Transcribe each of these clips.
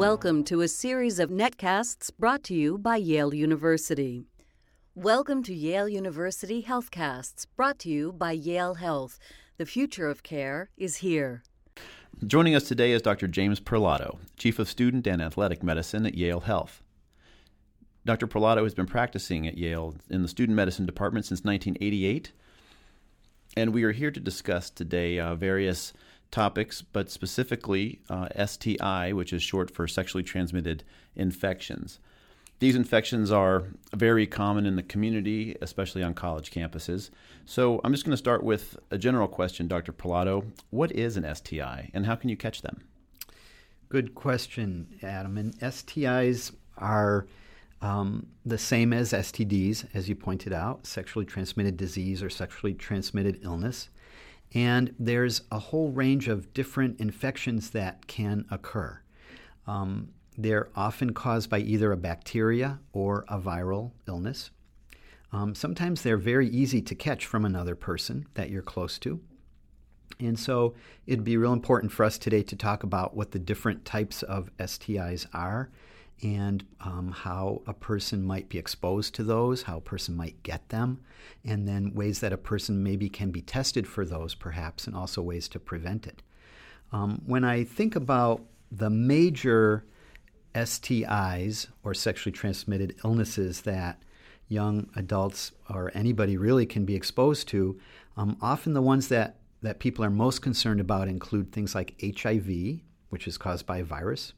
Welcome to a series of netcasts brought to you by Yale University. Welcome to Yale University Healthcasts, brought to you by Yale Health. The future of care is here. Joining us today is Dr. James Perlotto, Chief of Student and Athletic Medicine at Yale Health. Dr. Perlotto has been practicing at Yale in the Student Medicine Department since 1988, and we are here to discuss today uh, various topics, but specifically uh, STI, which is short for sexually transmitted infections. These infections are very common in the community, especially on college campuses. So I'm just going to start with a general question, Dr. Perlotto. What is an STI and how can you catch them? Good question, Adam. And STIs are um, the same as STDs, as you pointed out, sexually transmitted disease or sexually transmitted illness. And there's a whole range of different infections that can occur. Um, they're often caused by either a bacteria or a viral illness. Um, sometimes they're very easy to catch from another person that you're close to. And so it'd be real important for us today to talk about what the different types of STIs are and um, how a person might be exposed to those, how a person might get them, and then ways that a person maybe can be tested for those, perhaps, and also ways to prevent it. Um, when I think about the major STIs or sexually transmitted illnesses that young adults or anybody really can be exposed to, um, often the ones that, that people are most concerned about include things like HIV, which is caused by a virus,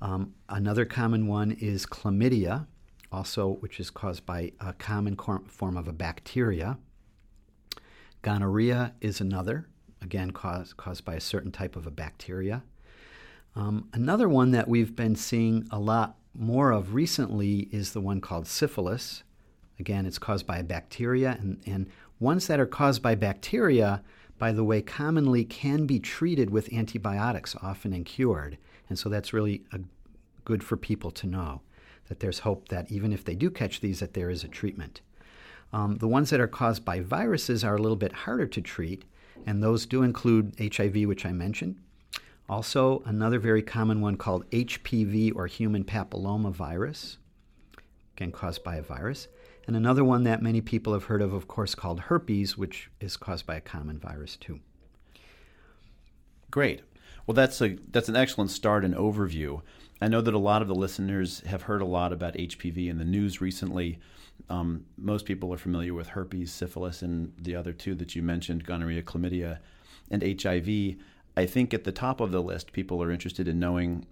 um, another common one is chlamydia, also which is caused by a common form of a bacteria. Gonorrhea is another, again caused caused by a certain type of a bacteria. Um, another one that we've been seeing a lot more of recently is the one called syphilis. Again, it's caused by a bacteria, and, and ones that are caused by bacteria, by the way, commonly can be treated with antibiotics, often and cured. And so that's really a, good for people to know that there's hope that even if they do catch these, that there is a treatment. Um, the ones that are caused by viruses are a little bit harder to treat, and those do include HIV, which I mentioned. Also, another very common one called HPV or human papilloma virus, again caused by a virus. And another one that many people have heard of, of course, called herpes, which is caused by a common virus too. Great. Well, that's a that's an excellent start and overview. I know that a lot of the listeners have heard a lot about HPV in the news recently. Um, most people are familiar with herpes, syphilis, and the other two that you mentioned gonorrhea, chlamydia, and HIV. I think at the top of the list, people are interested in knowing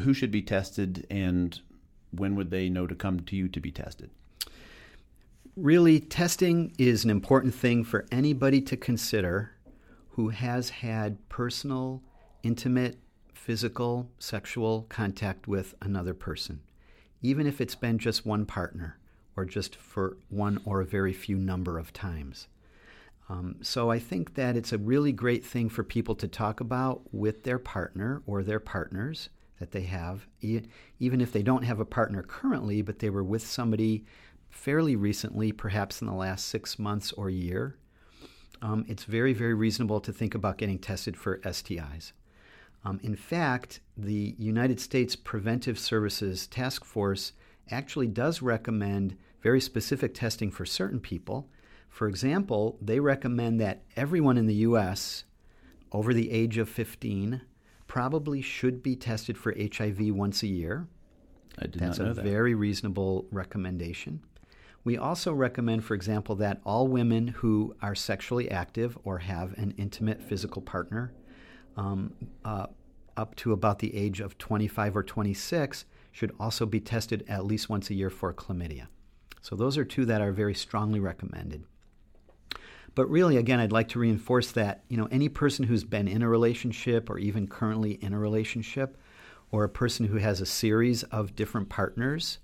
who should be tested and when would they know to come to you to be tested. Really, testing is an important thing for anybody to consider who has had personal, intimate physical, sexual contact with another person, even if it's been just one partner or just for one or a very few number of times. Um, so I think that it's a really great thing for people to talk about with their partner or their partners that they have, even if they don't have a partner currently, but they were with somebody fairly recently, perhaps in the last six months or year. Um, it's very, very reasonable to think about getting tested for STIs. Um, in fact, the United States Preventive Services Task Force actually does recommend very specific testing for certain people. For example, they recommend that everyone in the U.S. over the age of 15 probably should be tested for HIV once a year. I did That's not know a that. very reasonable recommendation. We also recommend, for example, that all women who are sexually active or have an intimate physical partner um, uh, up to about the age of 25 or 26 should also be tested at least once a year for chlamydia. So those are two that are very strongly recommended. But really, again, I'd like to reinforce that you know any person who's been in a relationship or even currently in a relationship, or a person who has a series of different partners,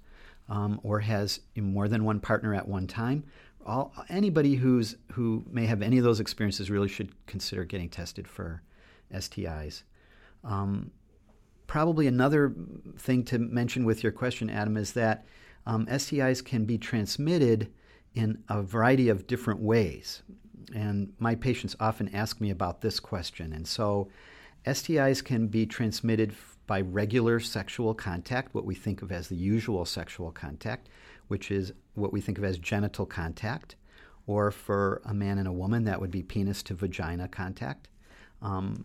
um, or has more than one partner at one time, all, anybody who's who may have any of those experiences really should consider getting tested for STIs. Um, probably another thing to mention with your question, Adam, is that um, STIs can be transmitted in a variety of different ways. And my patients often ask me about this question. And so STIs can be transmitted by regular sexual contact, what we think of as the usual sexual contact, which is what we think of as genital contact, or for a man and a woman, that would be penis to vagina contact. Um,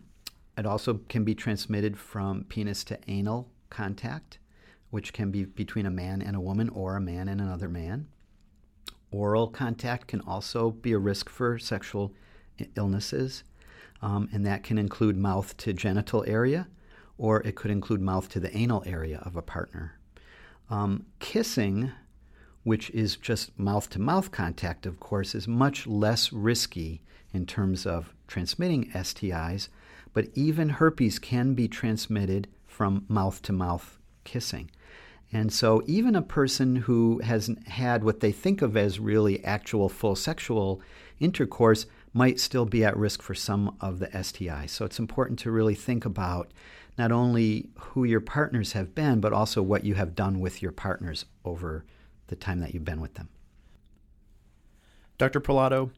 it also can be transmitted from penis to anal contact, which can be between a man and a woman or a man and another man. Oral contact can also be a risk for sexual illnesses, um, and that can include mouth to genital area, or it could include mouth to the anal area of a partner. Um, kissing, which is just mouth to mouth contact, of course, is much less risky in terms of transmitting STIs, but even herpes can be transmitted from mouth to mouth kissing. And so, even a person who hasn't had what they think of as really actual full sexual intercourse might still be at risk for some of the STIs. So, it's important to really think about not only who your partners have been, but also what you have done with your partners over the time that you've been with them. Dr. Perlotto,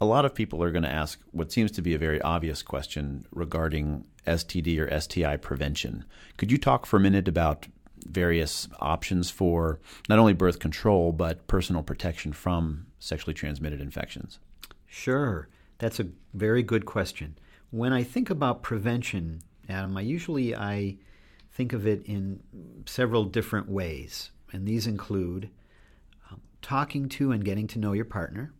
a lot of people are going to ask what seems to be a very obvious question regarding STD or STI prevention. Could you talk for a minute about various options for not only birth control but personal protection from sexually transmitted infections? Sure. That's a very good question. When I think about prevention, Adam, I usually I think of it in several different ways, and these include um, talking to and getting to know your partner,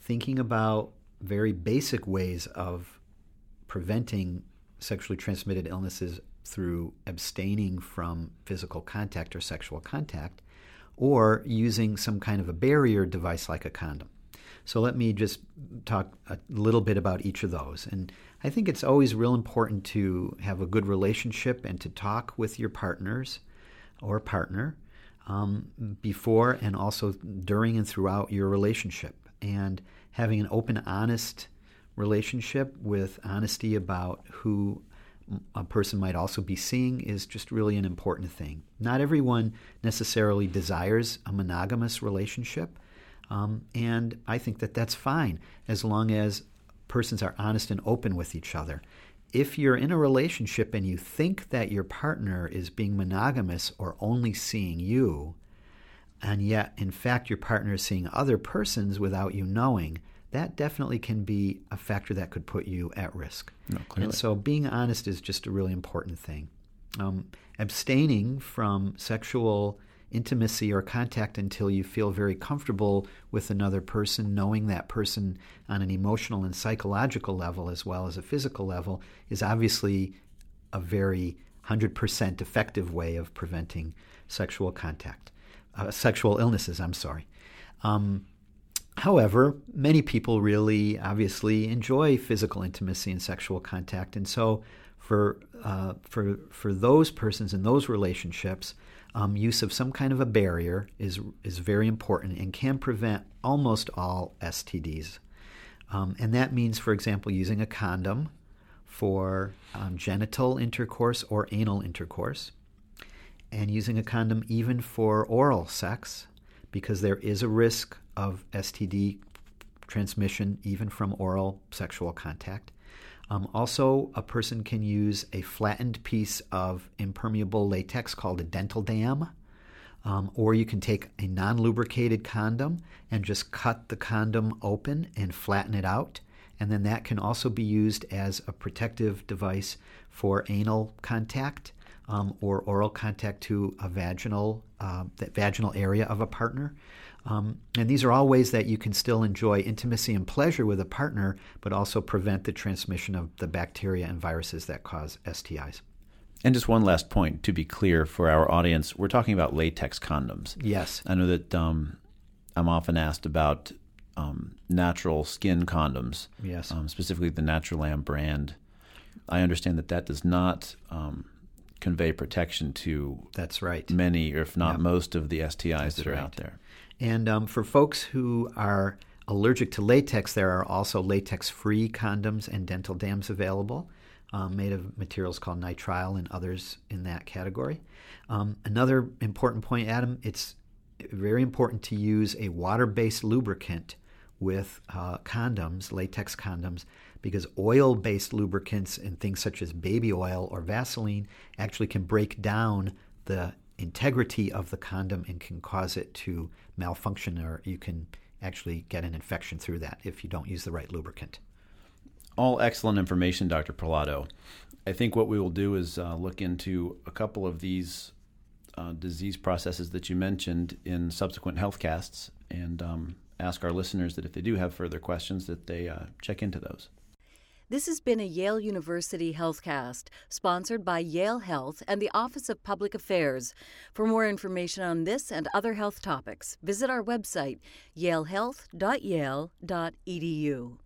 thinking about very basic ways of preventing sexually transmitted illnesses through abstaining from physical contact or sexual contact, or using some kind of a barrier device like a condom. So let me just talk a little bit about each of those. And I think it's always real important to have a good relationship and to talk with your partners or partner um, before and also during and throughout your relationship. And having an open, honest relationship with honesty about who a person might also be seeing is just really an important thing. Not everyone necessarily desires a monogamous relationship, um, and I think that that's fine as long as persons are honest and open with each other. If you're in a relationship and you think that your partner is being monogamous or only seeing you, and yet in fact your partner is seeing other persons without you knowing, that definitely can be a factor that could put you at risk. No, and so being honest is just a really important thing. Um, abstaining from sexual intimacy or contact until you feel very comfortable with another person, knowing that person on an emotional and psychological level as well as a physical level is obviously a very 100% effective way of preventing sexual contact, uh, sexual illnesses, I'm sorry. Um, However, many people really obviously enjoy physical intimacy and sexual contact, and so for uh, for for those persons in those relationships, um, use of some kind of a barrier is is very important and can prevent almost all STDs. Um, and that means, for example, using a condom for um, genital intercourse or anal intercourse, and using a condom even for oral sex, because there is a risk of STD transmission, even from oral sexual contact. Um, also, a person can use a flattened piece of impermeable latex called a dental dam, um, or you can take a non lubricated condom and just cut the condom open and flatten it out. And then that can also be used as a protective device for anal contact um, or oral contact to a vaginal, uh, the vaginal area of a partner. Um, and these are all ways that you can still enjoy intimacy and pleasure with a partner, but also prevent the transmission of the bacteria and viruses that cause STIs. And just one last point to be clear for our audience we're talking about latex condoms. Yes. I know that um, I'm often asked about um, natural skin condoms. Yes. Um, specifically the NaturaLamb brand. I understand that that does not um, convey protection to that's right many, if not yep. most, of the STIs that's that are right. out there. And um, for folks who are allergic to latex, there are also latex free condoms and dental dams available. Um, made of materials called nitrile and others in that category. Um, another important point, Adam, it's very important to use a water based lubricant with uh, condoms, latex condoms, because oil based lubricants and things such as baby oil or Vaseline actually can break down the integrity of the condom and can cause it to malfunction, or you can actually get an infection through that if you don't use the right lubricant. All excellent information, Dr. Perlotto. I think what we will do is uh, look into a couple of these uh, disease processes that you mentioned in subsequent health casts and um, ask our listeners that if they do have further questions that they uh, check into those. This has been a Yale University HealthCast, sponsored by Yale Health and the Office of Public Affairs. For more information on this and other health topics, visit our website, yalehealth.yale.edu.